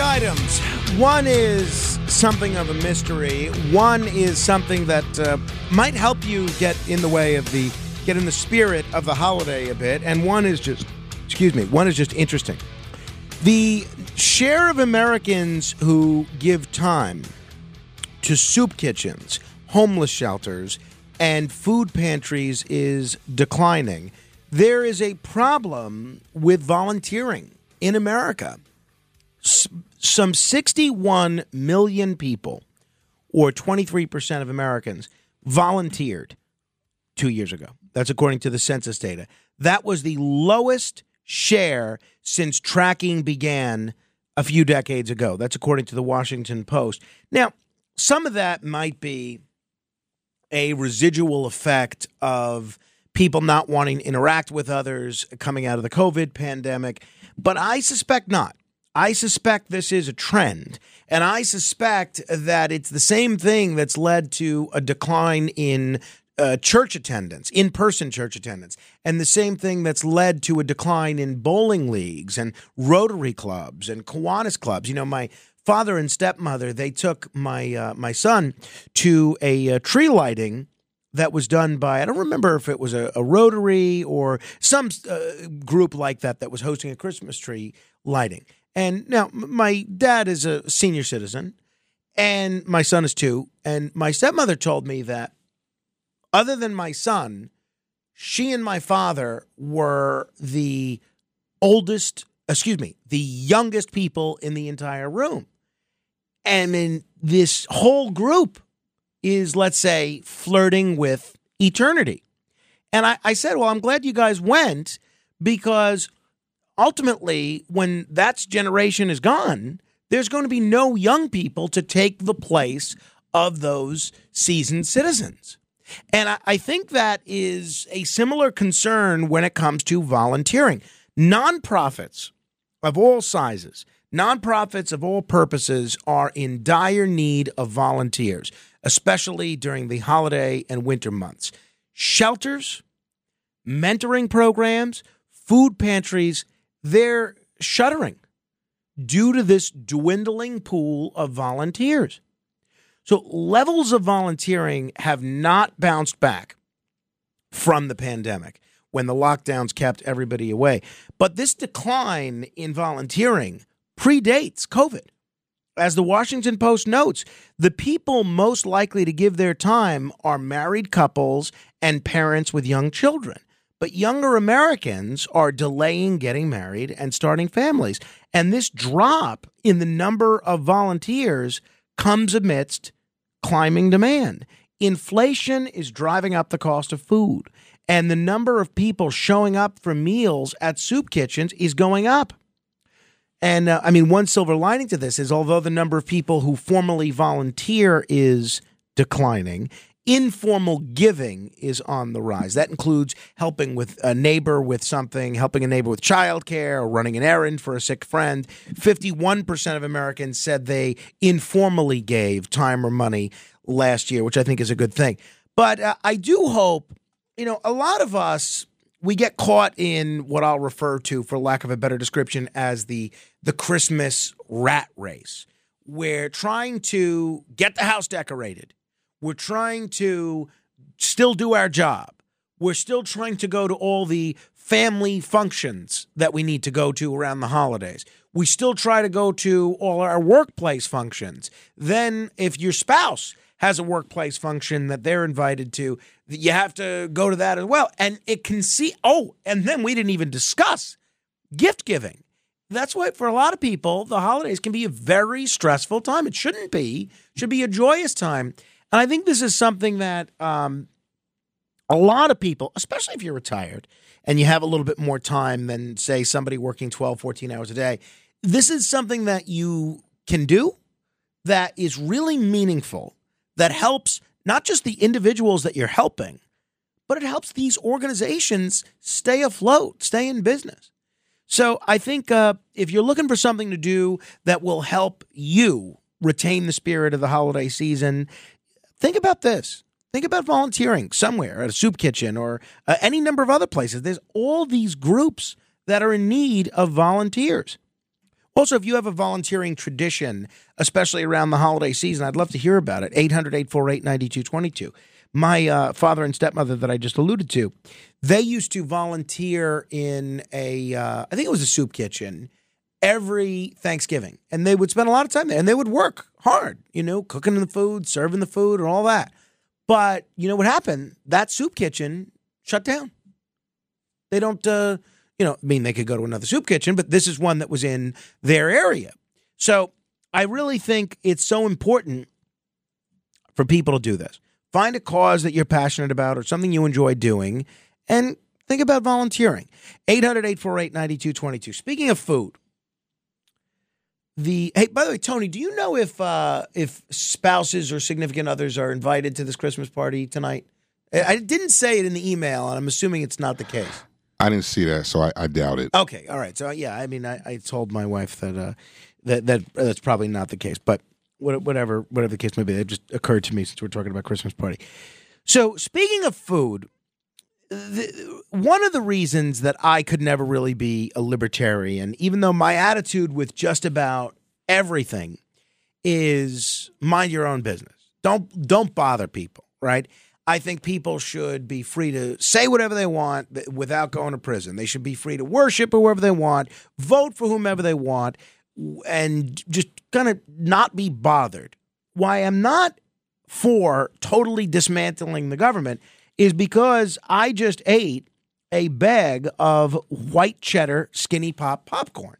Items. One is something of a mystery. One is something that uh, might help you get in the way of the get in the spirit of the holiday a bit. And one is just, excuse me, one is just interesting. The share of Americans who give time to soup kitchens, homeless shelters, and food pantries is declining. There is a problem with volunteering in America some 61 million people, or 23% of Americans, volunteered two years ago. That's according to the census data. That was the lowest share since tracking began a few decades ago. That's according to the Washington Post. Now, some of that might be a residual effect of people not wanting to interact with others coming out of the COVID pandemic, but I suspect not. I suspect this is a trend, and I suspect that it's the same thing that's led to a decline in uh, church attendance, in person church attendance, and the same thing that's led to a decline in bowling leagues and Rotary clubs and Kiwanis clubs. You know, my father and stepmother they took my uh, my son to a, a tree lighting that was done by I don't remember if it was a, a Rotary or some uh, group like that that was hosting a Christmas tree lighting. And now my dad is a senior citizen, and my son is two. And my stepmother told me that other than my son, she and my father were the oldest, excuse me, the youngest people in the entire room. And in this whole group is, let's say, flirting with eternity. And I, I said, Well, I'm glad you guys went because ultimately, when that generation is gone, there's going to be no young people to take the place of those seasoned citizens. And I, I think that is a similar concern when it comes to volunteering. Nonprofits of all sizes, nonprofits of all purposes are in dire need of volunteers, especially during the holiday and winter months. Shelters, mentoring programs, food pantries, they're shuttering due to this dwindling pool of volunteers. So, levels of volunteering have not bounced back from the pandemic when the lockdowns kept everybody away. But this decline in volunteering predates COVID. As the Washington Post notes, the people most likely to give their time are married couples and parents with young children. But younger Americans are delaying getting married and starting families. And this drop in the number of volunteers comes amidst climbing demand. Inflation is driving up the cost of food, and the number of people showing up for meals at soup kitchens is going up. And uh, I mean, one silver lining to this is although the number of people who formally volunteer is declining, informal giving is on the rise. That includes helping with a neighbor with something, helping a neighbor with childcare, or running an errand for a sick friend. 51% of Americans said they informally gave time or money last year, which I think is a good thing. But uh, I do hope, you know, a lot of us we get caught in what I'll refer to for lack of a better description as the the Christmas rat race. We're trying to get the house decorated we're trying to still do our job. We're still trying to go to all the family functions that we need to go to around the holidays. We still try to go to all our workplace functions. Then, if your spouse has a workplace function that they're invited to, you have to go to that as well. And it can see, oh, and then we didn't even discuss gift giving. that's why for a lot of people, the holidays can be a very stressful time. It shouldn't be. It should be a joyous time. And I think this is something that um, a lot of people, especially if you're retired and you have a little bit more time than, say, somebody working 12, 14 hours a day, this is something that you can do that is really meaningful, that helps not just the individuals that you're helping, but it helps these organizations stay afloat, stay in business. So I think uh, if you're looking for something to do that will help you retain the spirit of the holiday season, think about this. Think about volunteering somewhere at a soup kitchen or uh, any number of other places. There's all these groups that are in need of volunteers. Also, if you have a volunteering tradition, especially around the holiday season, I'd love to hear about it. 800 848 9222 my uh, father and stepmother that I just alluded to, they used to volunteer in a, uh, I think it was a soup kitchen every Thanksgiving. And they would spend a lot of time there and they would work hard, you know, cooking the food, serving the food, and all that. But you know what happened? That soup kitchen shut down. They don't, uh, you know, I mean, they could go to another soup kitchen, but this is one that was in their area. So I really think it's so important for people to do this. Find a cause that you're passionate about or something you enjoy doing and think about volunteering. 800 848 9222. Speaking of food, the hey, by the way, Tony, do you know if uh, if spouses or significant others are invited to this Christmas party tonight? I didn't say it in the email, and I'm assuming it's not the case. I didn't see that, so I, I doubt it. Okay, all right. So yeah, I mean, I, I told my wife that uh, that that that's probably not the case, but whatever whatever the case may be. It just occurred to me since we're talking about Christmas party. So speaking of food, the, one of the reasons that I could never really be a libertarian, even though my attitude with just about everything is mind your own business. Don't don't bother people, right? I think people should be free to say whatever they want without going to prison. They should be free to worship whoever they want, vote for whomever they want, and just kind of not be bothered. Why I'm not for totally dismantling the government is because I just ate a bag of white cheddar skinny pop popcorn.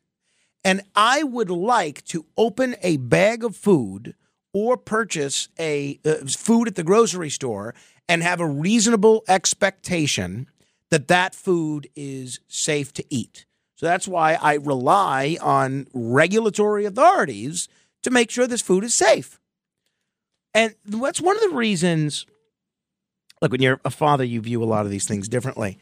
And I would like to open a bag of food or purchase a uh, food at the grocery store and have a reasonable expectation that that food is safe to eat. So that's why I rely on regulatory authorities to make sure this food is safe. And that's one of the reasons. Look, when you're a father, you view a lot of these things differently.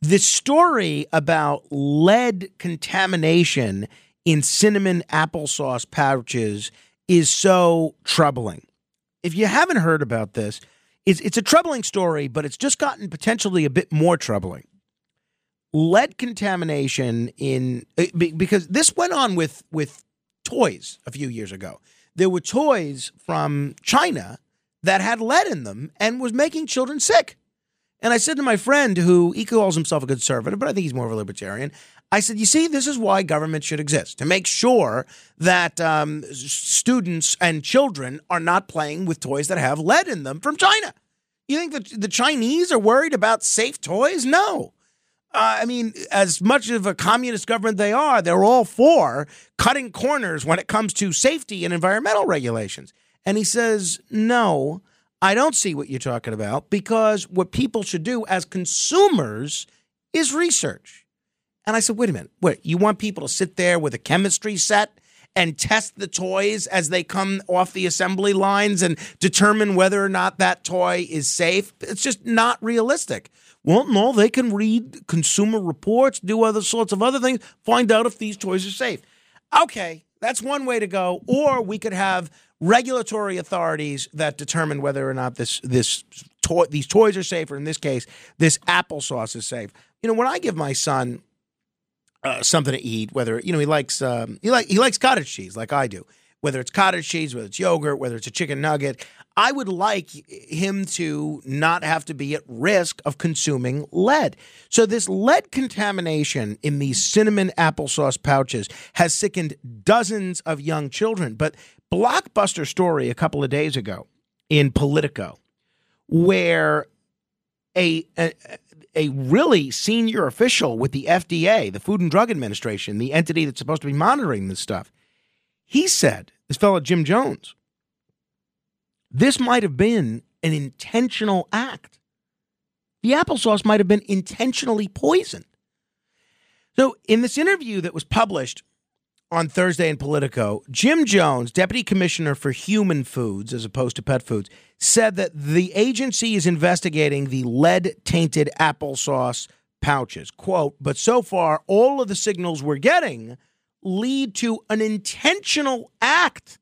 The story about lead contamination in cinnamon applesauce pouches is so troubling. If you haven't heard about this, it's, it's a troubling story, but it's just gotten potentially a bit more troubling lead contamination in eh, because this went on with with toys a few years ago. There were toys from China that had lead in them and was making children sick. And I said to my friend, who he calls himself a conservative, but I think he's more of a libertarian. I said, "You see, this is why government should exist to make sure that um, students and children are not playing with toys that have lead in them from China." You think that the Chinese are worried about safe toys? No. Uh, I mean, as much of a communist government they are, they're all for cutting corners when it comes to safety and environmental regulations. And he says, no, I don't see what you're talking about because what people should do as consumers is research. And I said, wait a minute, wait, you want people to sit there with a chemistry set and test the toys as they come off the assembly lines and determine whether or not that toy is safe? It's just not realistic. Well, no, they can read consumer reports, do other sorts of other things, find out if these toys are safe. Okay, that's one way to go. Or we could have regulatory authorities that determine whether or not this this toy these toys are safe, or in this case, this applesauce is safe. You know, when I give my son uh, something to eat, whether you know he likes um, he like he likes cottage cheese like I do, whether it's cottage cheese, whether it's yogurt, whether it's a chicken nugget. I would like him to not have to be at risk of consuming lead. So, this lead contamination in these cinnamon applesauce pouches has sickened dozens of young children. But blockbuster story a couple of days ago in Politico, where a, a a really senior official with the FDA, the Food and Drug Administration, the entity that's supposed to be monitoring this stuff, he said, this fellow Jim Jones, this might have been an intentional act. The applesauce might have been intentionally poisoned. So, in this interview that was published on Thursday in Politico, Jim Jones, Deputy Commissioner for Human Foods as opposed to pet foods, said that the agency is investigating the lead tainted applesauce pouches. Quote, but so far, all of the signals we're getting lead to an intentional act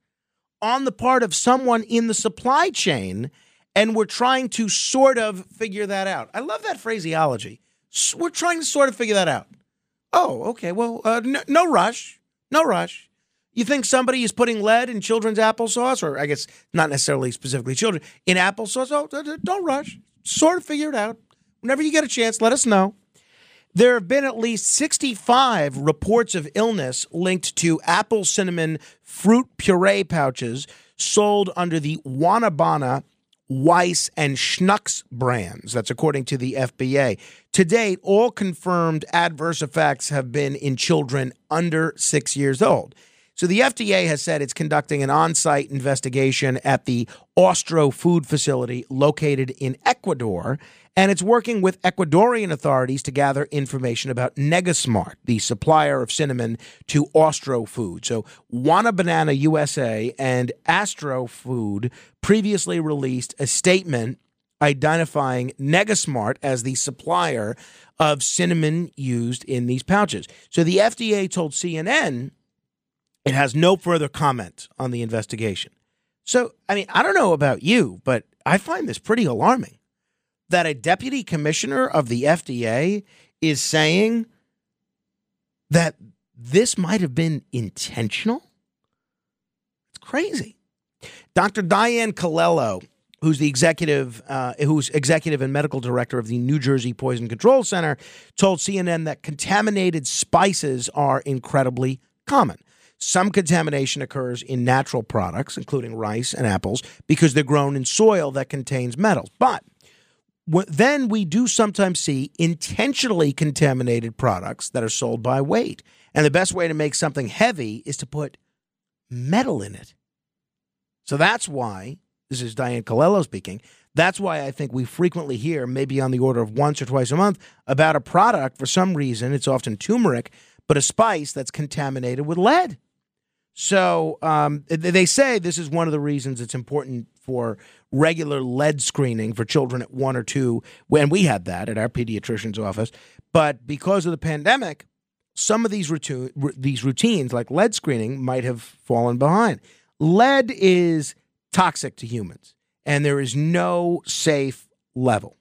on the part of someone in the supply chain and we're trying to sort of figure that out. I love that phraseology. We're trying to sort of figure that out. Oh, okay. Well, uh, no, no rush. No rush. You think somebody is putting lead in children's applesauce, or I guess not necessarily specifically children, in applesauce? Oh, don't rush. Sort of figure it out. Whenever you get a chance, let us know. There have been at least 65 reports of illness linked to apple cinnamon fruit puree pouches sold under the Wanabana Weis, and Schnucks brands. That's according to the FDA. To date, all confirmed adverse effects have been in children under six years old. So the FDA has said it's conducting an on site investigation at the Austro food facility located in Ecuador and it's working with Ecuadorian authorities to gather information about Negasmart, the supplier of cinnamon to Austro Food. So, Wana Banana USA and Astro Food previously released a statement identifying Negasmart as the supplier of cinnamon used in these pouches. So, the FDA told CNN it has no further comment on the investigation. So, I mean, I don't know about you, but I find this pretty alarming that a deputy commissioner of the FDA is saying that this might have been intentional? It's crazy. Dr. Diane Calello, who's the executive, uh, who's executive and medical director of the New Jersey Poison Control Center, told CNN that contaminated spices are incredibly common. Some contamination occurs in natural products, including rice and apples, because they're grown in soil that contains metals. But then we do sometimes see intentionally contaminated products that are sold by weight. And the best way to make something heavy is to put metal in it. So that's why, this is Diane Calello speaking, that's why I think we frequently hear, maybe on the order of once or twice a month, about a product for some reason, it's often turmeric, but a spice that's contaminated with lead. So um, they say this is one of the reasons it's important for regular lead screening for children at one or two. When we had that at our pediatrician's office, but because of the pandemic, some of these routine, these routines like lead screening might have fallen behind. Lead is toxic to humans, and there is no safe level.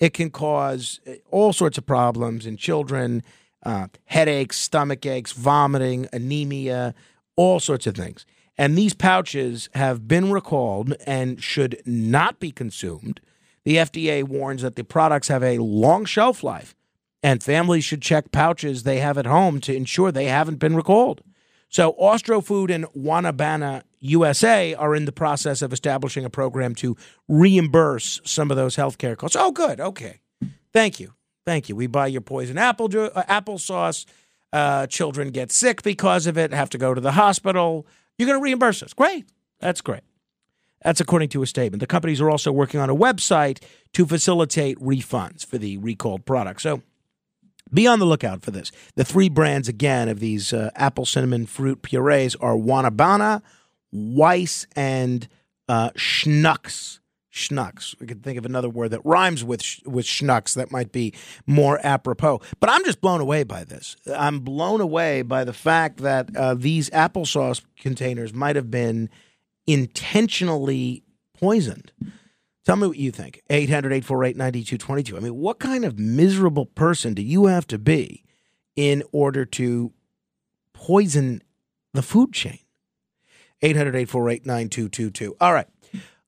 It can cause uh, all sorts of problems in children uh, headaches, stomach aches, vomiting, anemia, all sorts of things. And these pouches have been recalled and should not be consumed. The FDA warns that the products have a long shelf life, and families should check pouches they have at home to ensure they haven't been recalled. So, Austro Food and Wanabana USA are in the process of establishing a program to reimburse some of those healthcare costs. Oh, good. Okay. Thank you. Thank you. We buy your poison apple uh, applesauce. Uh, children get sick because of it, have to go to the hospital. You're going to reimburse us. Great. That's great. That's according to a statement. The companies are also working on a website to facilitate refunds for the recalled product. So be on the lookout for this. The three brands, again, of these uh, apple cinnamon fruit purees are Wanabana, Weis, and uh, Schnucks schnux. We could think of another word that rhymes with with schnux that might be more apropos. But I'm just blown away by this. I'm blown away by the fact that uh, these applesauce containers might have been intentionally poisoned. Tell me what you think. 800 848 9222. I mean, what kind of miserable person do you have to be in order to poison the food chain? 800 848 9222. All right.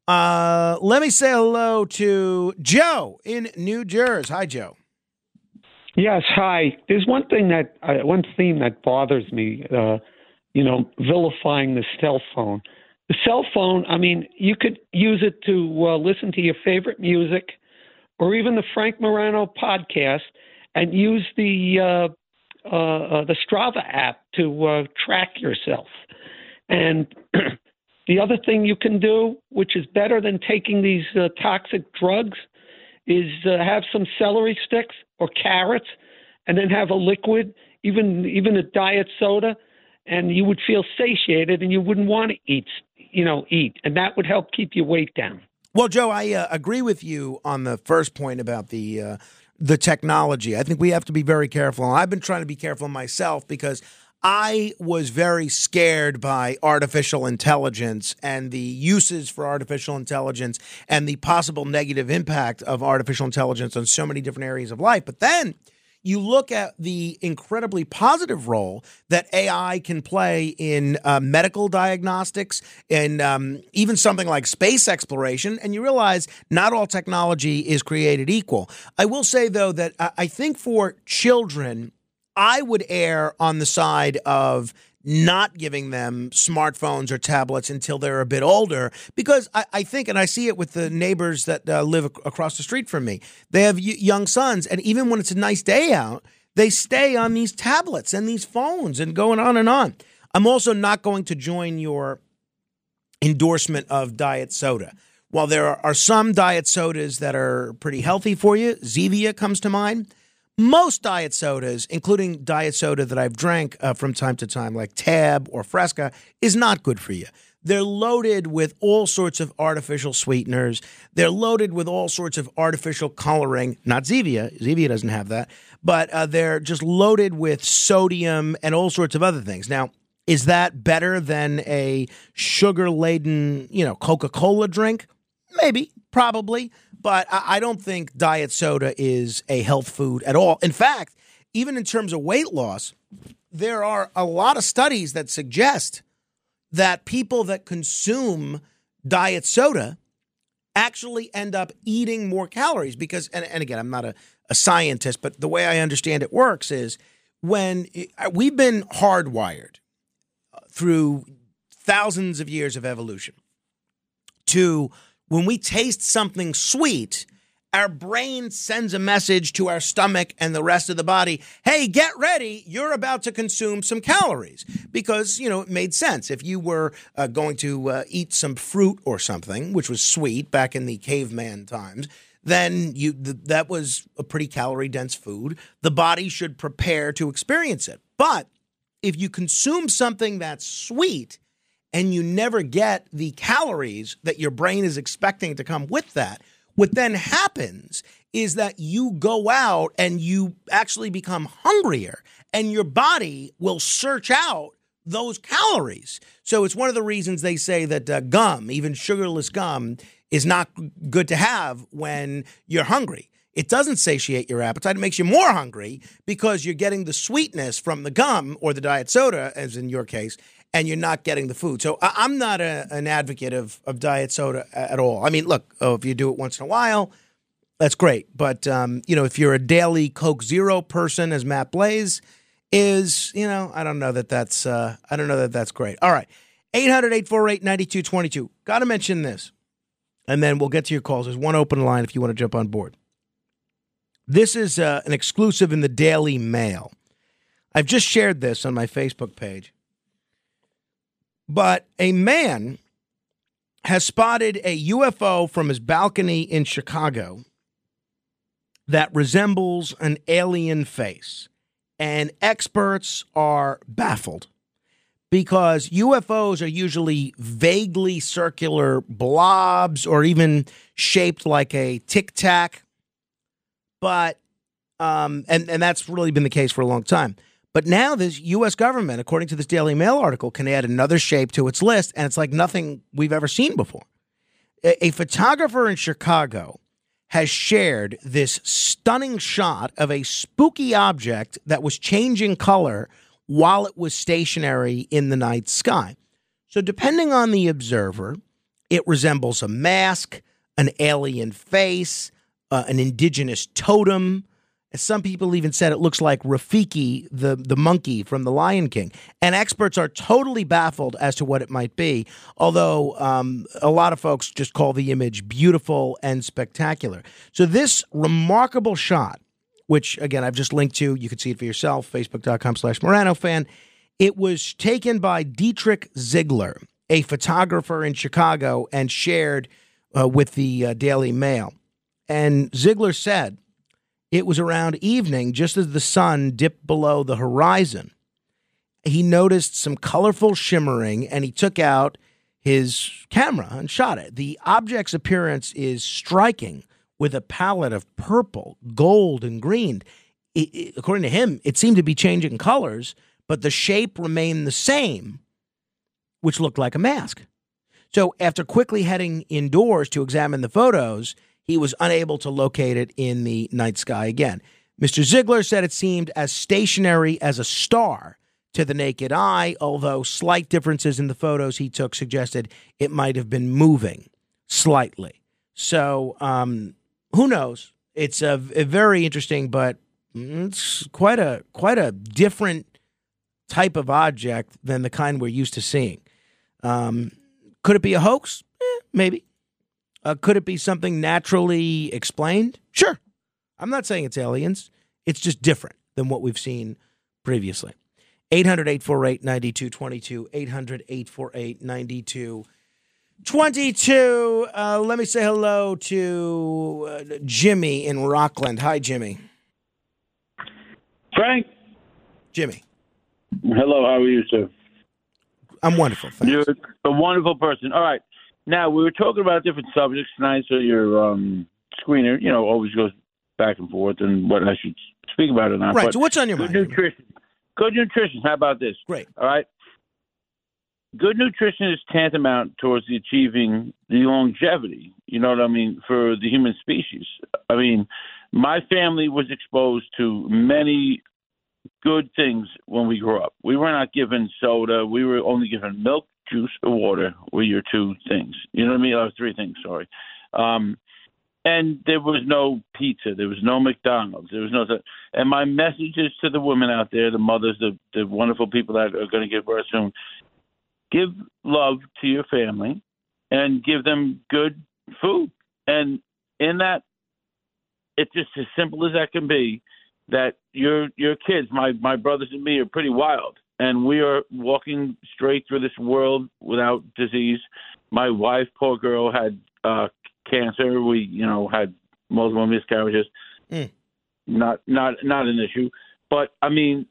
Uh, let me say hello to Joe in New Jersey. Hi, Joe. Yes, hi. There's one thing that uh, one theme that bothers me. Uh, you know, vilifying the cell phone. The cell phone. I mean, you could use it to uh, listen to your favorite music, or even the Frank Morano podcast and use the uh, uh, uh, the Strava app to uh, track yourself. And the other thing you can do, which is better than taking these uh, toxic drugs, is uh, have some celery sticks or carrots, and then have a liquid, even even a diet soda, and you would feel satiated and you wouldn't want to eat, you know, eat, and that would help keep your weight down. Well, Joe, I uh, agree with you on the first point about the uh, the technology. I think we have to be very careful. I've been trying to be careful myself because I was very scared by artificial intelligence and the uses for artificial intelligence and the possible negative impact of artificial intelligence on so many different areas of life. But then you look at the incredibly positive role that AI can play in uh, medical diagnostics and um, even something like space exploration, and you realize not all technology is created equal. I will say, though, that I think for children, I would err on the side of not giving them smartphones or tablets until they're a bit older because I, I think, and I see it with the neighbors that uh, live ac- across the street from me, they have y- young sons, and even when it's a nice day out, they stay on these tablets and these phones and going on and on. I'm also not going to join your endorsement of diet soda. While there are some diet sodas that are pretty healthy for you, Zevia comes to mind most diet sodas, including diet soda that I've drank uh, from time to time, like Tab or Fresca, is not good for you. They're loaded with all sorts of artificial sweeteners. They're loaded with all sorts of artificial coloring. Not Zevia. Zevia doesn't have that. But uh, they're just loaded with sodium and all sorts of other things. Now, is that better than a sugar laden, you know, Coca Cola drink? Maybe, probably. But I don't think diet soda is a health food at all. In fact, even in terms of weight loss, there are a lot of studies that suggest that people that consume diet soda actually end up eating more calories because and, and again i'm not a, a scientist but the way i understand it works is when it, we've been hardwired uh, through thousands of years of evolution to when we taste something sweet, our brain sends a message to our stomach and the rest of the body hey get ready. You're about to consume some calories. Because you know it made sense. If you were uh, going to uh, eat some fruit or something which was sweet back in the caveman times then you th- that was a pretty calorie dense food. The body should prepare to experience it. But if you consume something that's sweet and you never get the calories that your brain is expecting to come with that, what then happens is that you go out and you actually become hungrier and your body will search out those calories. So it's one of the reasons they say that uh, gum, even sugarless gum, is not good to have when you're hungry. It doesn't satiate your appetite. It makes you more hungry because you're getting the sweetness from the gum or the diet soda, as in your case, and you're not getting the food. So I, am not a, an advocate of, of diet soda at all. I mean, look, oh, if you do it once in a while, that's great. But, um, you know, if you're a daily Coke Zero person, as Matt Blaze is, you know, I don't know that that's, uh, I don't know that that's great. All right. 800 848 9222. Got to mention this. And then we'll get to your calls. There's one open line if you want to jump on board. This is uh, an exclusive in the Daily Mail. I've just shared this on my Facebook page. But a man has spotted a UFO from his balcony in Chicago that resembles an alien face. And experts are baffled because UFOs are usually vaguely circular blobs or even shaped like a tic tac. But, um, and, and that's really been the case for a long time. But now this U.S. government, according to this Daily Mail article, can add another shape to its list, and it's like nothing we've ever seen before. A, a photographer in Chicago has shared this stunning shot of a spooky object that was changing color while it was stationary in the night sky. So, depending on the observer, it resembles a mask, an alien face, uh, an indigenous totem, Some people even said it looks like Rafiki, the, the monkey from The Lion King. And experts are totally baffled as to what it might be, although um, a lot of folks just call the image beautiful and spectacular. So, this remarkable shot, which again I've just linked to, you can see it for yourself, facebook.com slash Morano fan. It was taken by Dietrich Ziegler, a photographer in Chicago, and shared uh, with the uh, Daily Mail. And Ziegler said, it was around evening, just as the sun dipped below the horizon. He noticed some colorful shimmering and he took out his camera and shot it. The object's appearance is striking with a palette of purple, gold, and green. It, it, according to him, it seemed to be changing colors, but the shape remained the same, which looked like a mask. So, after quickly heading indoors to examine the photos, he was unable to locate it in the night sky again. Mr. Ziegler said it seemed as stationary as a star to the naked eye, although slight differences in the photos he took suggested it might have been moving slightly. So, um, who knows? It's a, a, very interesting, but it's quite a quite a different type of object than the kind we're used to seeing. Um, could it be a hoax? Eh, maybe. Uh, could it be something naturally explained? Sure. I'm not saying it's aliens. It's just different than what we've seen previously. 800 848 9222. 800 848 9222. Uh, let me say hello to uh, Jimmy in Rockland. Hi, Jimmy. Frank. Jimmy. Hello, how are you, sir? I'm wonderful. Thanks. You're a wonderful person. All right. Now we were talking about different subjects tonight, so your um, screener, you know, always goes back and forth, and what I should speak about or not. Right. But so what's on your good mind? Good nutrition. Good nutrition. How about this? Great. All right. Good nutrition is tantamount towards the achieving the longevity. You know what I mean for the human species. I mean, my family was exposed to many good things when we grew up. We were not given soda. We were only given milk, juice or water were your two things. You know what I mean? Oh, three things. Sorry. Um, and there was no pizza. There was no McDonald's. There was no. And my message is to the women out there, the mothers, the the wonderful people that are going to give birth soon. Give love to your family, and give them good food. And in that, it's just as simple as that can be. That your your kids, my my brothers and me, are pretty wild and we are walking straight through this world without disease. My wife, poor girl, had uh, cancer. We, you know, had multiple miscarriages. Mm. Not, not, not an issue. But I mean,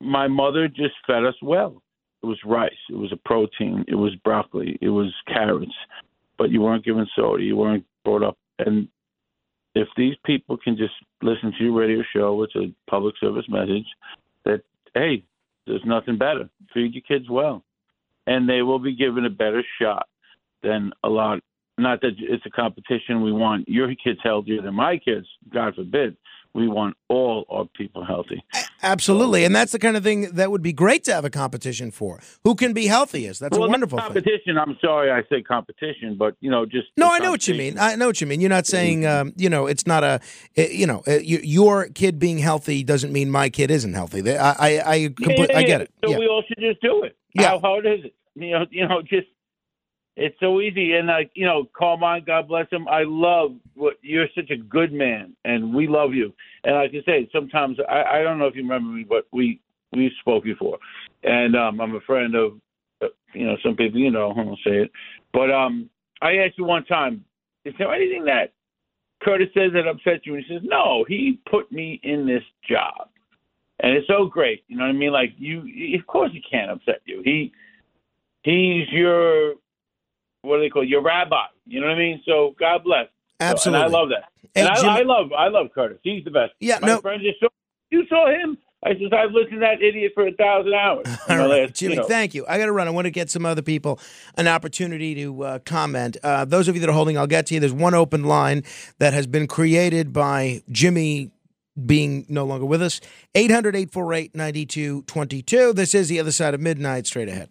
my mother just fed us well. It was rice. It was a protein. It was broccoli. It was carrots. But you weren't given soda. You weren't brought up. And if these people can just listen to your radio show, it's a public service message that hey, there's nothing better. Feed your kids well, and they will be given a better shot than a lot. Not that it's a competition. We want your kids healthier than my kids. God forbid. We want all our people healthy. Absolutely, and that's the kind of thing that would be great to have a competition for. Who can be healthiest? That's well, a wonderful competition. Thing. I'm sorry, I say competition, but you know, just no. I know what you mean. I know what you mean. You're not saying, um, you know, it's not a, you know, your kid being healthy doesn't mean my kid isn't healthy. I, I, I, compl- yeah, I get it. So yeah. we all should just do it. Yeah. How hard is it? You know, you know, just it's so easy. And like you know, Carmine, God bless him. I love what you're such a good man, and we love you. And like I say, sometimes I, I don't know if you remember me, but we we spoke before, and um, I'm a friend of uh, you know some people you know. I won't say it, but um, I asked you one time, is there anything that Curtis says that upsets you? And he says, no, he put me in this job, and it's so great. You know what I mean? Like you, of course, he can't upset you. He he's your what do they call it? your rabbi? You know what I mean? So God bless. Absolutely, so, and I love that. And I, I, love I love Curtis. He's the best. Yeah, My no. friend just saw you saw him. I said I've listened to that idiot for a thousand hours. All right, last, Jimmy, you know. thank you. I got to run. I want to get some other people an opportunity to uh, comment. Uh, those of you that are holding, I'll get to you. There's one open line that has been created by Jimmy being no longer with us. 800 848 9222. This is The Other Side of Midnight. Straight ahead.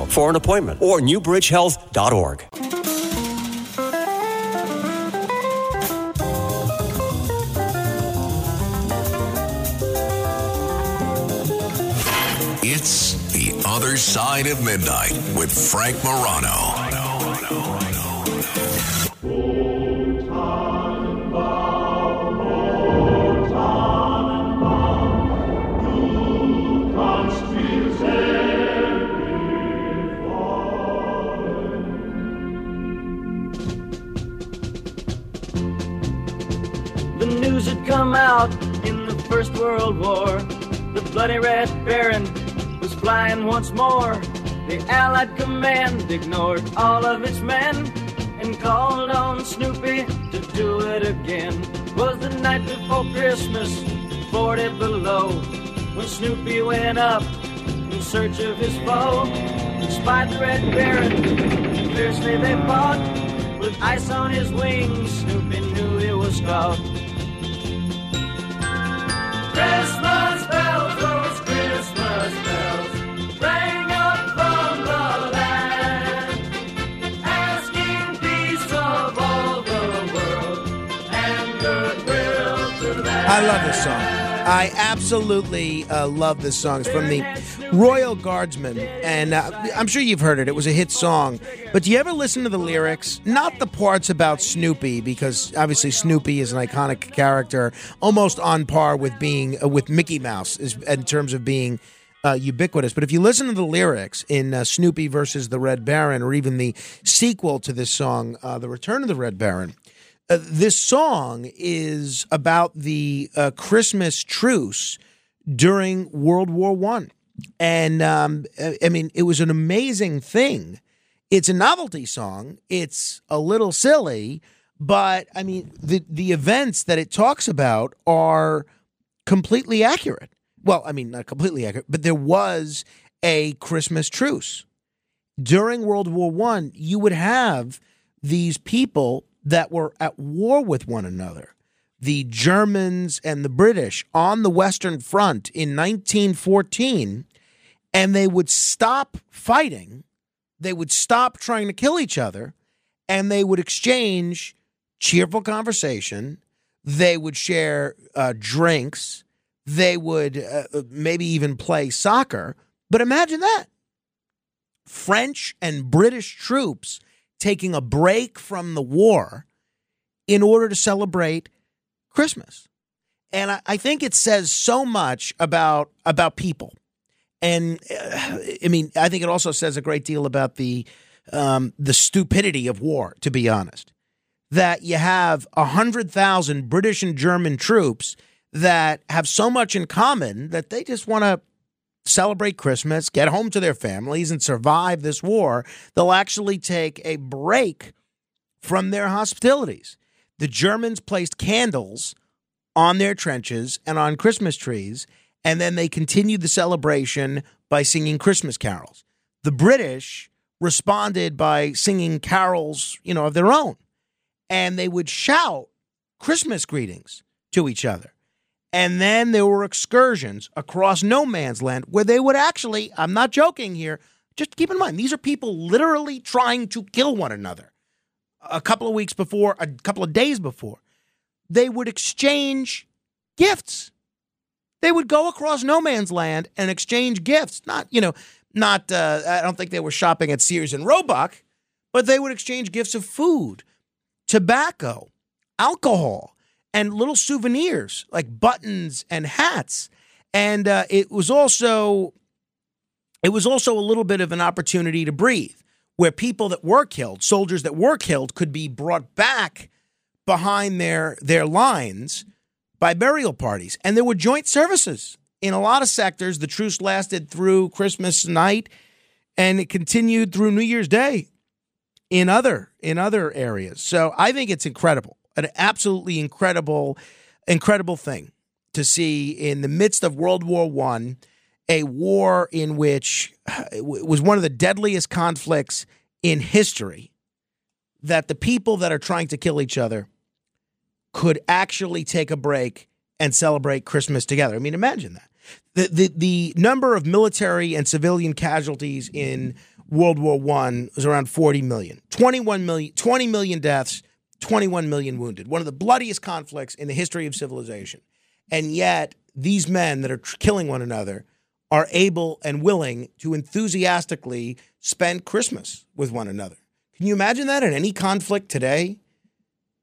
for an appointment or newbridgehealth.org. It's The Other Side of Midnight with Frank Morano. First World War. The bloody Red Baron was flying once more. The Allied command ignored all of its men and called on Snoopy to do it again. Was the night before Christmas, 40 below, when Snoopy went up in search of his foe. Spied the Red Baron, fiercely they fought. With ice on his wings, Snoopy knew he was caught. I love this song. I absolutely uh, love this song. It's from the Royal Guardsmen, and uh, I'm sure you've heard it. It was a hit song. But do you ever listen to the lyrics? Not the parts about Snoopy, because obviously Snoopy is an iconic character, almost on par with being uh, with Mickey Mouse is, in terms of being uh, ubiquitous. But if you listen to the lyrics in uh, Snoopy versus the Red Baron, or even the sequel to this song, uh, The Return of the Red Baron, uh, this song is about the Christmas truce during World War One, and um, I mean it was an amazing thing. It's a novelty song. It's a little silly, but I mean the the events that it talks about are completely accurate. Well, I mean not completely accurate, but there was a Christmas truce during World War One. You would have these people that were at war with one another. The Germans and the British on the Western Front in 1914, and they would stop fighting. They would stop trying to kill each other, and they would exchange cheerful conversation. They would share uh, drinks. They would uh, maybe even play soccer. But imagine that French and British troops taking a break from the war in order to celebrate Christmas. And I, I think it says so much about about people. And uh, I mean, I think it also says a great deal about the um, the stupidity of war. To be honest, that you have hundred thousand British and German troops that have so much in common that they just want to celebrate Christmas, get home to their families, and survive this war, they'll actually take a break from their hostilities. The Germans placed candles on their trenches and on Christmas trees, and then they continued the celebration by singing Christmas carols. The British responded by singing carols, you know, of their own, and they would shout Christmas greetings to each other. And then there were excursions across no man's land where they would actually, I'm not joking here, just keep in mind, these are people literally trying to kill one another. A couple of weeks before, a couple of days before, they would exchange gifts. They would go across no man's land and exchange gifts. Not, you know, Not, uh, I don't think they were shopping at Sears and Roebuck, but they would exchange gifts of food, tobacco, alcohol, and little souvenirs like buttons and hats. And uh, it was also it was also a little bit of an opportunity to breathe, where people that were killed, soldiers that were killed, could be brought back behind their their lines by burial parties, and there were joint services in a lot of sectors. The truce lasted through Christmas night, and it continued through New Year's Day in other in other areas. So I think it's incredible, an absolutely incredible, incredible thing to see in the midst of World War One, a war in which uh, it was one of the deadliest conflicts in history. That the people that are trying to kill each other could actually take a break and celebrate Christmas together. I mean, imagine that. The, the, the number of military and civilian casualties in World War One was around 40 million. 21 million, 20 million deaths, 21 million wounded. One of the bloodiest conflicts in the history of civilization. And yet, these men that are tr- killing one another are able and willing to enthusiastically spend Christmas with one another. Can you imagine that in any conflict today?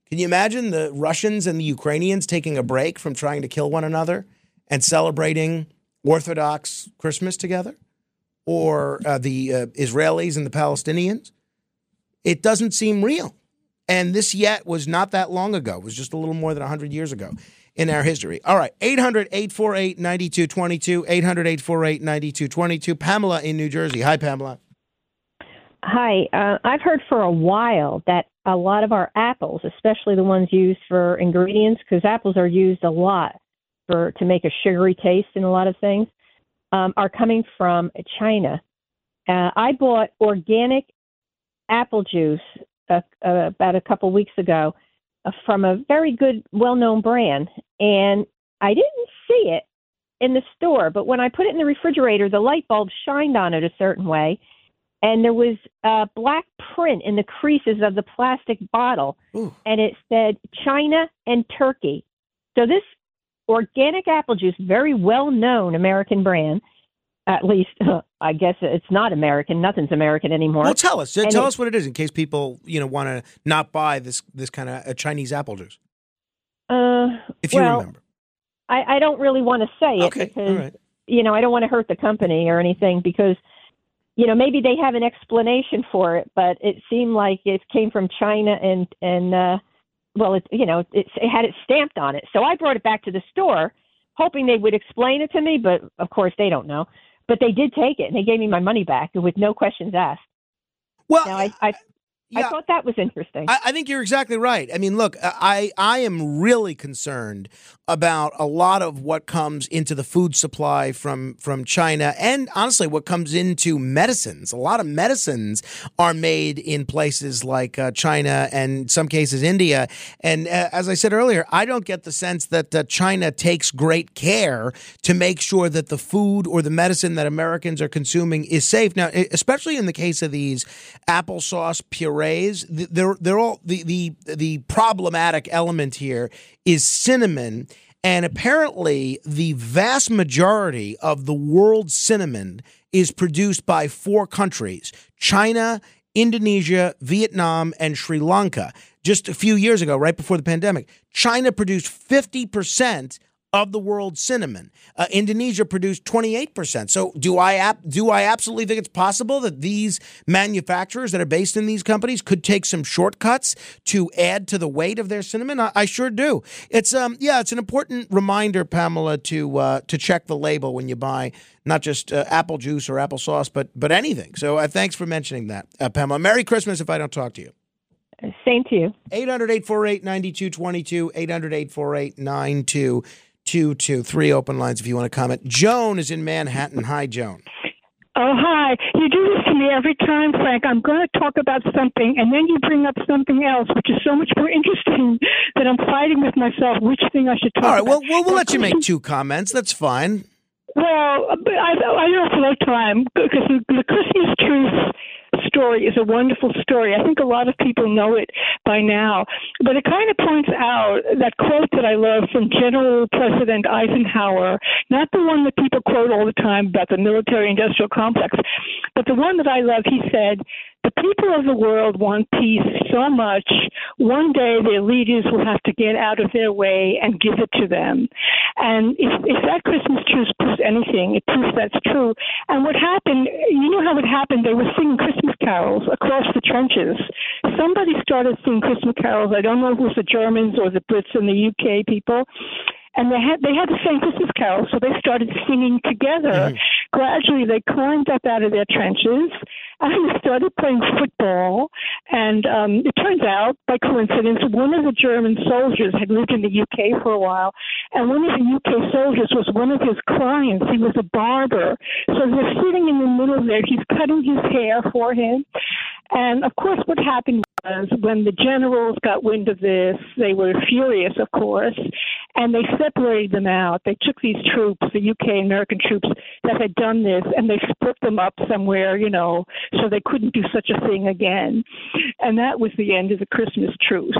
Can you imagine the Russians and the Ukrainians taking a break from trying to kill one another and celebrating Orthodox Christmas together? Or uh, the uh, Israelis and the Palestinians? It doesn't seem real. And this yet was not that long ago. It was just a little more than 100 years ago in our history. All right, 800 848 9222. 800 848 9222. Pamela in New Jersey. Hi, Pamela. Hi. Uh, I've heard for a while that a lot of our apples, especially the ones used for ingredients, because apples are used a lot for to make a sugary taste in a lot of things, um, are coming from China. Uh, I bought organic apple juice uh, uh, about a couple weeks ago uh, from a very good, well-known brand, and I didn't see it in the store, but when I put it in the refrigerator, the light bulb shined on it a certain way and there was a black print in the creases of the plastic bottle, Ooh. and it said China and Turkey. So this organic apple juice, very well known American brand, at least I guess it's not American. Nothing's American anymore. Well, tell us. And tell it- us what it is in case people, you know, want to not buy this this kind of uh, Chinese apple juice. Uh, If you well, remember. I, I don't really want to say it Okay, because right. you know I don't want to hurt the company or anything because you know maybe they have an explanation for it, but it seemed like it came from China and and uh, well, it you know it, it had it stamped on it. So I brought it back to the store, hoping they would explain it to me, but of course they don't know. But they did take it and they gave me my money back with no questions asked. Well, now I I, I thought that was interesting. I, I think you're exactly right. I mean, look, I I am really concerned about a lot of what comes into the food supply from from China, and honestly, what comes into medicines. A lot of medicines are made in places like uh, China and in some cases India. And uh, as I said earlier, I don't get the sense that uh, China takes great care to make sure that the food or the medicine that Americans are consuming is safe. Now, especially in the case of these applesauce purees, th- they're they're all the the the problematic element here is cinnamon. And apparently, the vast majority of the world's cinnamon is produced by four countries China, Indonesia, Vietnam, and Sri Lanka. Just a few years ago, right before the pandemic, China produced 50% of the world's cinnamon. Uh, Indonesia produced 28%. So do I ap- do I absolutely think it's possible that these manufacturers that are based in these companies could take some shortcuts to add to the weight of their cinnamon? I, I sure do. It's um yeah, it's an important reminder, Pamela, to uh, to check the label when you buy not just uh, apple juice or applesauce, but but anything. So uh, thanks for mentioning that, uh, Pamela. Merry Christmas if I don't talk to you. Same to you. 800 848 9222. 800 848 9222. Three open lines if you want to comment. Joan is in Manhattan. Hi, Joan. Oh, hi. You do this to me every time, Frank. I'm going to talk about something, and then you bring up something else, which is so much more interesting that I'm fighting with myself which thing I should talk about. All right, about. well, we'll, we'll let you make two comments. That's fine. Well, I, I don't have no time because the, the Christmas truce story is a wonderful story. I think a lot of people know it by now, but it kind of points out that quote that I love from General President Eisenhower, not the one that people quote all the time about the military industrial complex, but the one that I love. He said, the people of the world want peace so much, one day their leaders will have to get out of their way and give it to them. And if, if that Christmas truce proves anything, it proves that's true. And what happened, you know how it happened? They were singing Christmas carols across the trenches. Somebody started singing Christmas carols. I don't know if it was the Germans or the Brits and the UK people and they had they had the same Christmas carol, so they started singing together. Mm-hmm. Gradually, they climbed up out of their trenches they started playing football. And um, it turns out, by coincidence, one of the German soldiers had lived in the UK for a while, and one of the UK soldiers was one of his clients. He was a barber, so they're sitting in the middle there. He's cutting his hair for him, and of course, what happened was when the generals got wind of this, they were furious, of course, and they separated them out. They took these troops, the UK American troops that had done this, and they split them up somewhere, you know, so they couldn't do such a thing again. And that was the end of the Christmas truce.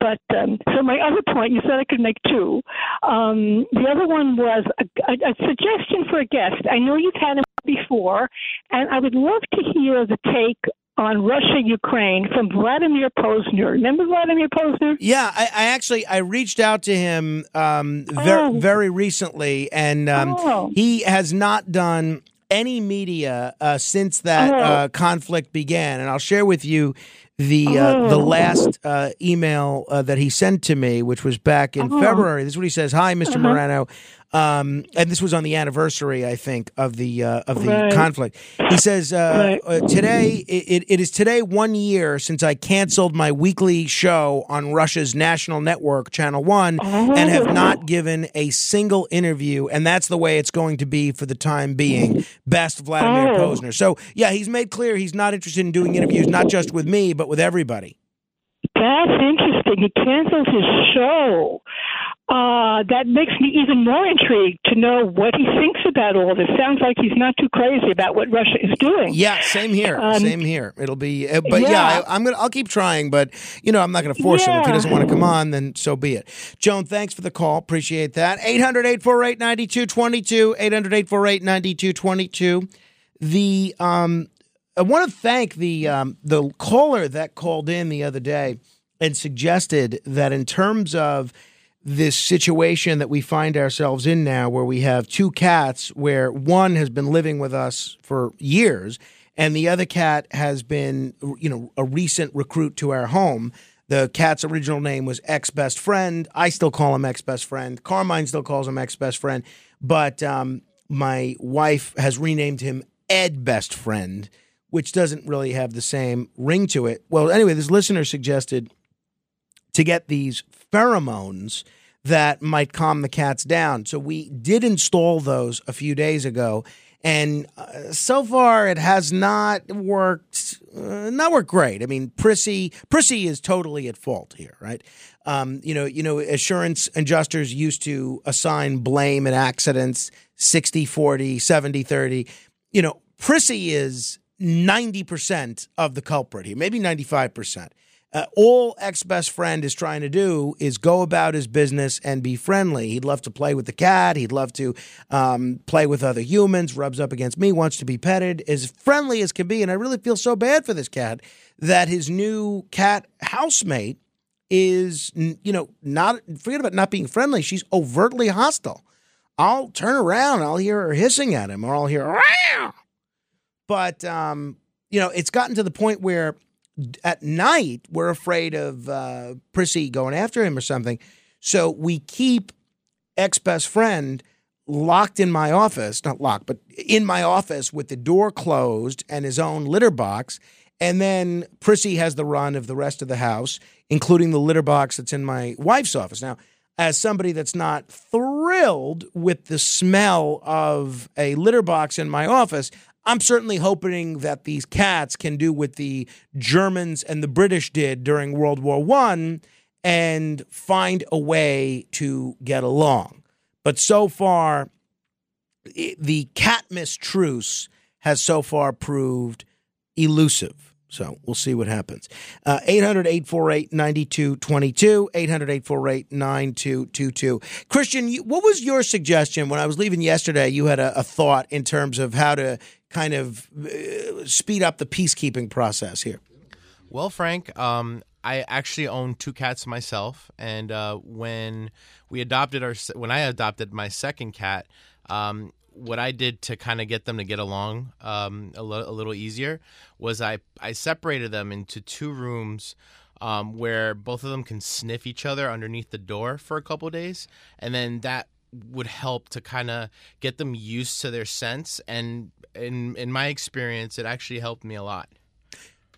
But um, so my other point, you said I could make two. Um, the other one was a, a, a suggestion for a guest. I know you've had him before, and I would love to hear the take on Russia Ukraine from Vladimir Posner. Remember Vladimir Posner? Yeah, I, I actually I reached out to him um, very oh. very recently, and um, oh. he has not done any media uh, since that oh. uh, conflict began. And I'll share with you the uh, the oh. last uh, email uh, that he sent to me, which was back in oh. February. This is what he says: "Hi, mister uh-huh. Morano. Um, and this was on the anniversary, I think, of the uh, of the right. conflict. He says uh, right. uh, today it, it is today one year since I canceled my weekly show on Russia's national network, Channel One, oh. and have not given a single interview. And that's the way it's going to be for the time being. Best Vladimir oh. Posner. So yeah, he's made clear he's not interested in doing interviews, not just with me, but with everybody. That's interesting. He canceled his show uh, that makes me even more intrigued to know what he thinks about all this. Sounds like he's not too crazy about what Russia is doing. Yeah, same here. Um, same here. It'll be, uh, but yeah, yeah I, am gonna. I'll keep trying, but you know, I'm not gonna force yeah. him. If he doesn't want to come on, then so be it. Joan, thanks for the call. Appreciate that. 800-848-9222. 800-848-9222. The um, I want to thank the um, the caller that called in the other day and suggested that in terms of this situation that we find ourselves in now, where we have two cats, where one has been living with us for years, and the other cat has been, you know, a recent recruit to our home. The cat's original name was ex best friend. I still call him ex best friend. Carmine still calls him ex best friend. But um, my wife has renamed him Ed best friend, which doesn't really have the same ring to it. Well, anyway, this listener suggested to get these pheromones that might calm the cats down. So we did install those a few days ago. And uh, so far, it has not worked. Uh, not worked great. I mean, Prissy Prissy is totally at fault here, right? Um, you know, you know, assurance adjusters used to assign blame in accidents 60 40, 70 30. You know, Prissy is 90% of the culprit here, maybe 95%. Uh, all ex best friend is trying to do is go about his business and be friendly. He'd love to play with the cat. He'd love to um, play with other humans. Rubs up against me. Wants to be petted. As friendly as can be. And I really feel so bad for this cat that his new cat housemate is, you know, not forget about not being friendly. She's overtly hostile. I'll turn around. I'll hear her hissing at him, or I'll hear. Rah! But um, you know, it's gotten to the point where at night we're afraid of uh, Prissy going after him or something. So we keep ex best friend locked in my office, not locked, but in my office with the door closed and his own litter box. And then Prissy has the run of the rest of the house, including the litter box that's in my wife's office. Now, as somebody that's not thrilled with the smell of a litter box in my office, I'm certainly hoping that these cats can do what the Germans and the British did during World War One and find a way to get along. But so far, the cat truce has so far proved elusive. So we'll see what happens. Uh, 800 848 9222. 800 848 9222. Christian, what was your suggestion when I was leaving yesterday? You had a, a thought in terms of how to kind of uh, speed up the peacekeeping process here. Well, Frank, um, I actually own two cats myself, and uh, when we adopted our when I adopted my second cat, um, what I did to kind of get them to get along um, a, li- a little easier was I I separated them into two rooms. Um, where both of them can sniff each other underneath the door for a couple days, and then that would help to kind of get them used to their scents. And in in my experience, it actually helped me a lot.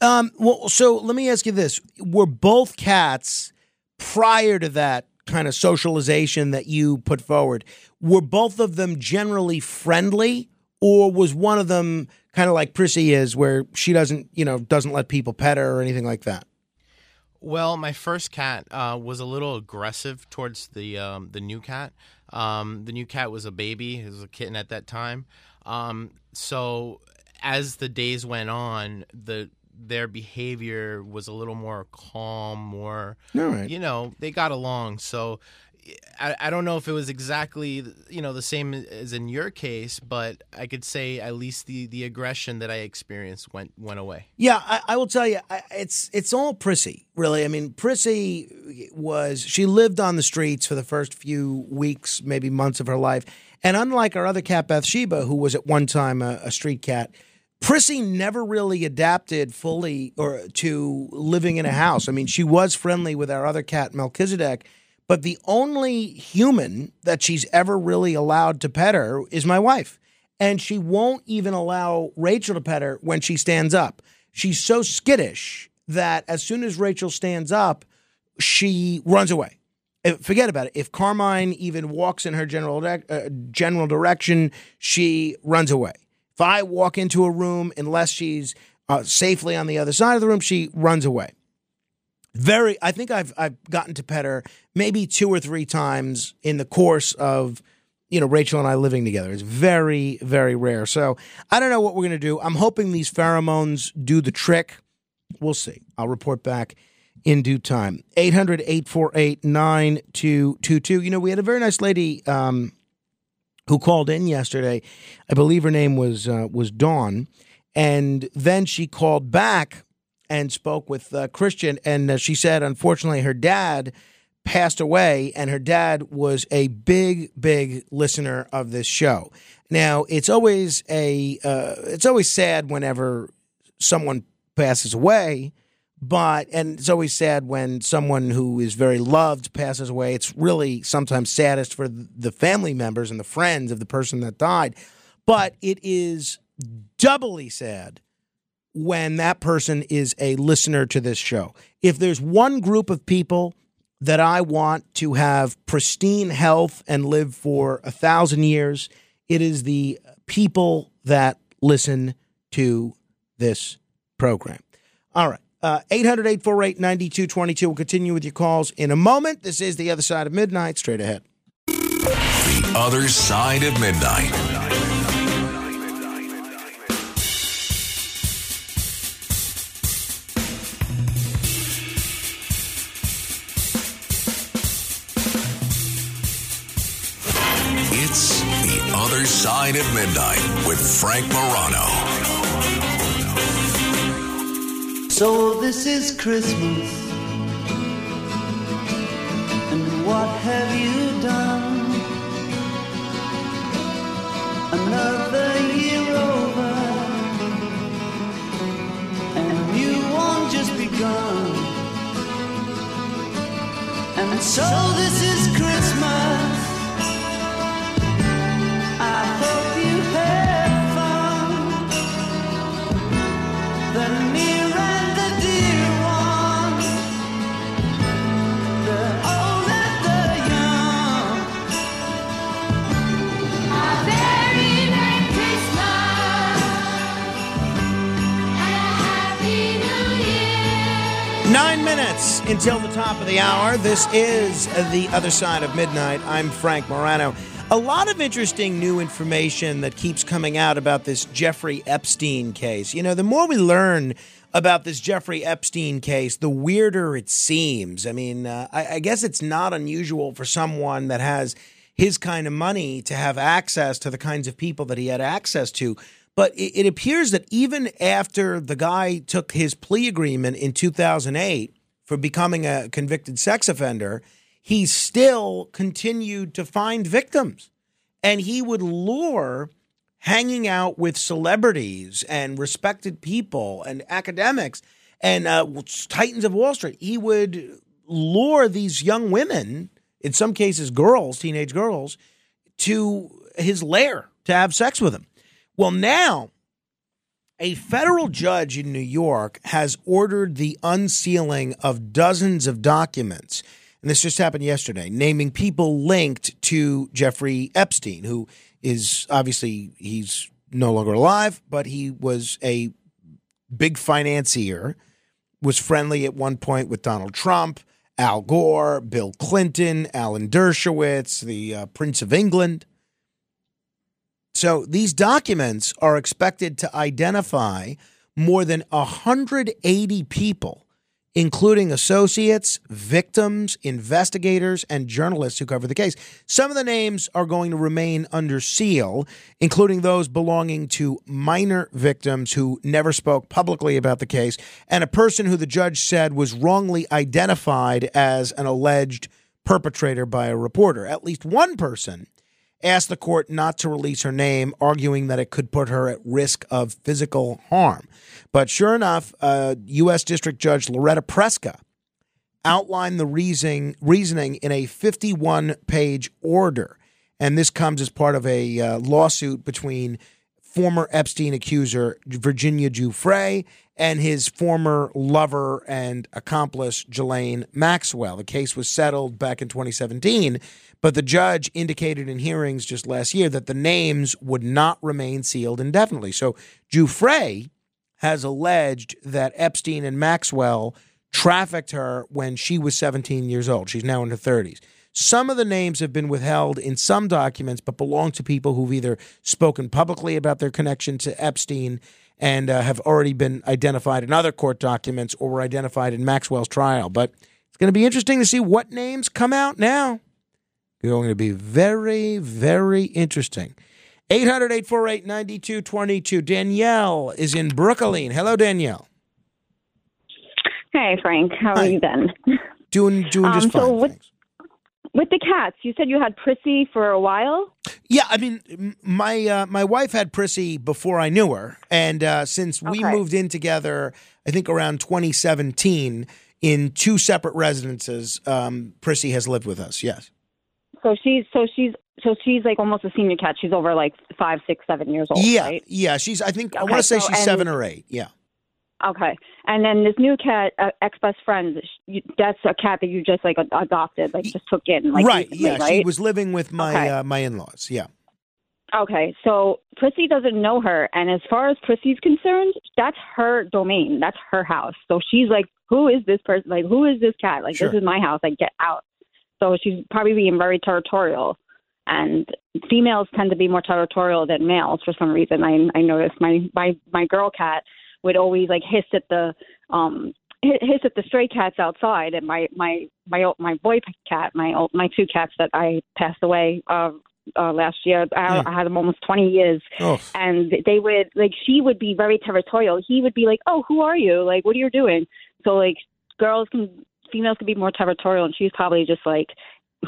Um, well, so let me ask you this: Were both cats prior to that kind of socialization that you put forward? Were both of them generally friendly, or was one of them kind of like Prissy is, where she doesn't, you know, doesn't let people pet her or anything like that? Well, my first cat uh, was a little aggressive towards the um, the new cat. Um, the new cat was a baby; it was a kitten at that time. Um, so as the days went on, the their behavior was a little more calm, more right. you know, they got along. So I, I don't know if it was exactly you know the same as in your case, but I could say at least the the aggression that I experienced went went away. Yeah, I, I will tell you, I, it's it's all Prissy, really. I mean, Prissy was she lived on the streets for the first few weeks, maybe months of her life, and unlike our other cat Bathsheba, who was at one time a, a street cat, Prissy never really adapted fully or to living in a house. I mean, she was friendly with our other cat Melchizedek, but the only human that she's ever really allowed to pet her is my wife. And she won't even allow Rachel to pet her when she stands up. She's so skittish that as soon as Rachel stands up, she runs away. Forget about it. If Carmine even walks in her general uh, general direction, she runs away. If I walk into a room, unless she's uh, safely on the other side of the room, she runs away. Very, I think I've I've gotten to pet her maybe two or three times in the course of you know Rachel and I living together. It's very very rare. So I don't know what we're gonna do. I'm hoping these pheromones do the trick. We'll see. I'll report back in due time. 800 848 9222. You know, we had a very nice lady um, who called in yesterday. I believe her name was uh, was Dawn, and then she called back and spoke with uh, Christian, and uh, she said, unfortunately, her dad passed away, and her dad was a big, big listener of this show. Now, it's always a uh, it's always sad whenever someone passes away. But and it's always sad when someone who is very loved passes away. It's really sometimes saddest for the family members and the friends of the person that died. But it is doubly sad when that person is a listener to this show. If there's one group of people that I want to have pristine health and live for a thousand years, it is the people that listen to this program. All right. Uh, 800 848 9222. We'll continue with your calls in a moment. This is The Other Side of Midnight. Straight ahead. The Other Side of Midnight. Other Side of Midnight with Frank Morano. So this is Christmas. And what have you done? Another year over. And new one just begun. And so this is until the top of the hour. This is The Other Side of Midnight. I'm Frank Morano. A lot of interesting new information that keeps coming out about this Jeffrey Epstein case. You know, the more we learn about this Jeffrey Epstein case, the weirder it seems. I mean, uh, I, I guess it's not unusual for someone that has his kind of money to have access to the kinds of people that he had access to. But it, it appears that even after the guy took his plea agreement in 2008 for becoming a convicted sex offender, he still continued to find victims. And he would lure hanging out with celebrities and respected people and academics and uh, titans of Wall Street. He would lure these young women, in some cases girls, teenage girls, to his lair to have sex with him. Well, now a federal judge in New York has ordered the unsealing of dozens of documents. And this just happened yesterday, naming people linked to Jeffrey Epstein, who is obviously he's no longer alive, but he was a big financier, was friendly at one point with Donald Trump, Al Gore, Bill Clinton, Alan Dershowitz, the uh, Prince of England. So these documents are expected to identify more than 180 people, including associates, victims, investigators, and journalists who cover the case. Some of the names are going to remain under seal, including those belonging to minor victims who never spoke publicly about the case, and a person who the judge said was wrongly identified as an alleged perpetrator by a reporter. At least one person asked the court not to release her name, arguing that it could put her at risk of physical harm. But sure enough, uh, U.S. District Judge Loretta Preska outlined the reasoning, reasoning in a 51 page order. And this comes as part of a uh, lawsuit between former Epstein accuser Virginia Giuffre and his former lover and accomplice Ghislaine Maxwell. The case was settled back in 2017, but the judge indicated in hearings just last year that the names would not remain sealed indefinitely. So Giuffre has alleged that Epstein and Maxwell trafficked her when she was 17 years old. She's now in her 30s. Some of the names have been withheld in some documents, but belong to people who've either spoken publicly about their connection to Epstein and uh, have already been identified in other court documents or were identified in Maxwell's trial. But it's going to be interesting to see what names come out now. Going to be very, very interesting. 800 848 9222. Danielle is in Brooklyn. Hello, Danielle. Hey, Frank. How are you been? Doing, doing just Um, so fine. with, with the cats, you said you had Prissy for a while. Yeah, I mean, my uh, my wife had Prissy before I knew her, and uh, since we Okay. moved in together, I think around 2017, in two separate residences, um, Prissy has lived with us. Yes. So she's so she's so she's like almost a senior cat. She's over like five, six, seven years old. yeah, right? yeah. She's. I think I want to say so- she's and- seven or eight. Yeah. Okay. And then this new cat, uh, ex best friend, that's a cat that you just like adopted, like just took in, like right. recently, Yeah. right? She was living with my Okay. uh, my in laws. Yeah. Okay, so Prissy doesn't know her, and as far as Prissy's concerned, that's her domain. That's her house. So she's like, "Who is this person? Like, who is this cat? Like, Sure. this is my house. Like, get out." So she's probably being very territorial, and females tend to be more territorial than males for some reason. I I noticed my my my girl cat would always like hiss at the um hiss at the stray cats outside, and my my my old- my boy cat, my old, my two cats that I passed away uh, uh last year. I, Hmm. I had them almost twenty years, Oh. and they would like she would be very territorial. He would be like, "Oh, who are you? Like, what are you doing?" So like girls can females can be more territorial, and she's probably just like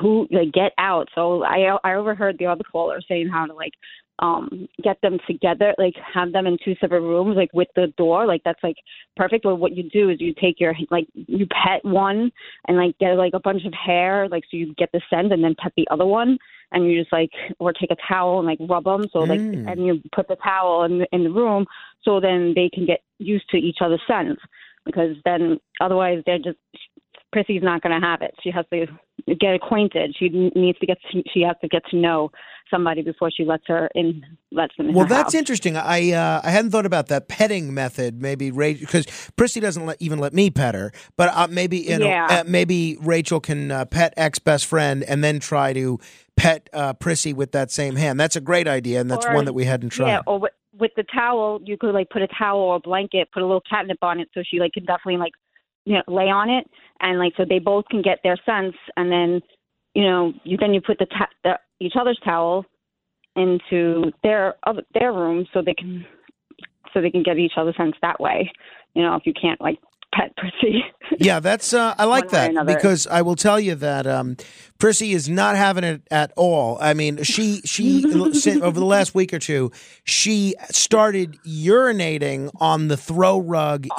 who like get out. So I I overheard the other caller saying how to like um get them together like have them in two separate rooms like with the door. Like that's like perfect. But what you do is you take your like you pet one and like get like a bunch of hair like so you get the scent and then pet the other one. And you just like or take a towel and like rub them so like Mm. and you put the towel in in the room so then they can get used to each other's scents. Because then otherwise they're just Prissy's not going to have it. She has to get acquainted. She needs to get to, she has to get to know somebody before she lets her in, lets them in Well, that's house. interesting. I uh, I hadn't thought about that petting method. Maybe Rachel, because Prissy doesn't let, even let me pet her. But uh, maybe you know, Yeah. uh, maybe Rachel can uh, pet ex best friend and then try to pet uh, Prissy with that same hand. That's a great idea, and that's Or- one that we hadn't tried. Yeah, or with, with the towel, you could like put a towel or a blanket, put a little catnip on it, so she like can definitely like you know lay on it, and like so they both can get their sense, and then you know you then you put the, ta- the each other's towel into their other their room so they can so they can get each other's sense that way. You know, if you can't like pet pussy. yeah, that's uh, I like One way or that because I will tell you that um, Prissy is not having it at all. I mean, she she over the last week or two, she started urinating on the throw rug in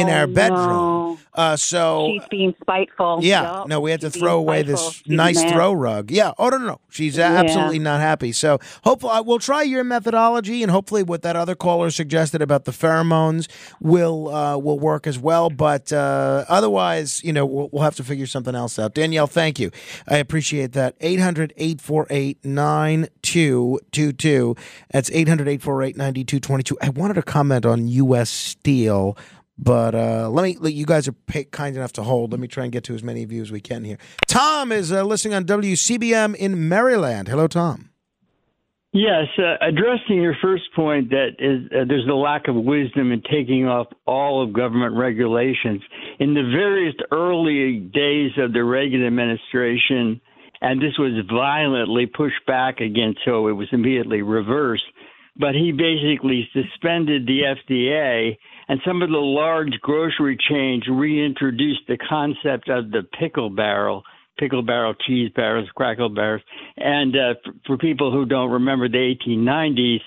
in Oh, our bedroom. no. Uh, so She's being spiteful. yeah, Yup. no, we had to She's being throw away spiteful. this She's nice mad. throw rug. Yeah. Oh no, no, no. She's Yeah. absolutely not happy. So hopefully, I will try your methodology, and hopefully, what that other caller suggested about the pheromones will uh, will work as well. But uh, otherwise, you know, we'll, we'll have to figure something else out. Danielle, thank you. I appreciate that. 800 848 9222. That's 800 848 9222. I wanted to comment on U.S. Steel. But uh, let me. let- You guys are pa- kind enough to hold. Let me try and get to as many of you as we can here. Tom is uh, listening on WCBM in Maryland. Hello, Tom. Yes, uh, addressing your first point that is uh, there's a lack of wisdom in taking off all of government regulations. In the various early days of the Reagan administration, and this was violently pushed back against, so it was immediately reversed. But he basically suspended the FDA, and some of the large grocery chains reintroduced the concept of the pickle barrel pickle barrel cheese barrels, crackle barrels. And uh, for, for people who don't remember the 1890s,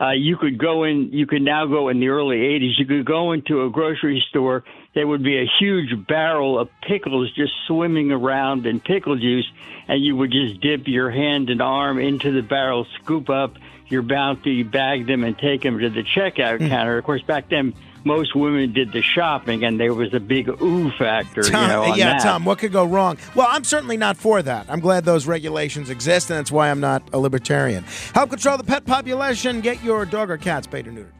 uh, you could go in, you could now go in the early 80s, you could go into a grocery store. There would be a huge barrel of pickles just swimming around in pickle juice, and you would just dip your hand and arm into the barrel, scoop up your bounty, bag them, and take them to the checkout counter. Of course, back then, most women did the shopping, and there was a big ooh factor. Tom, you know, yeah, that. Tom, what could go wrong? Well, I'm certainly not for that. I'm glad those regulations exist, and that's why I'm not a libertarian. Help control the pet population. Get your dog or cat spayed or neutered.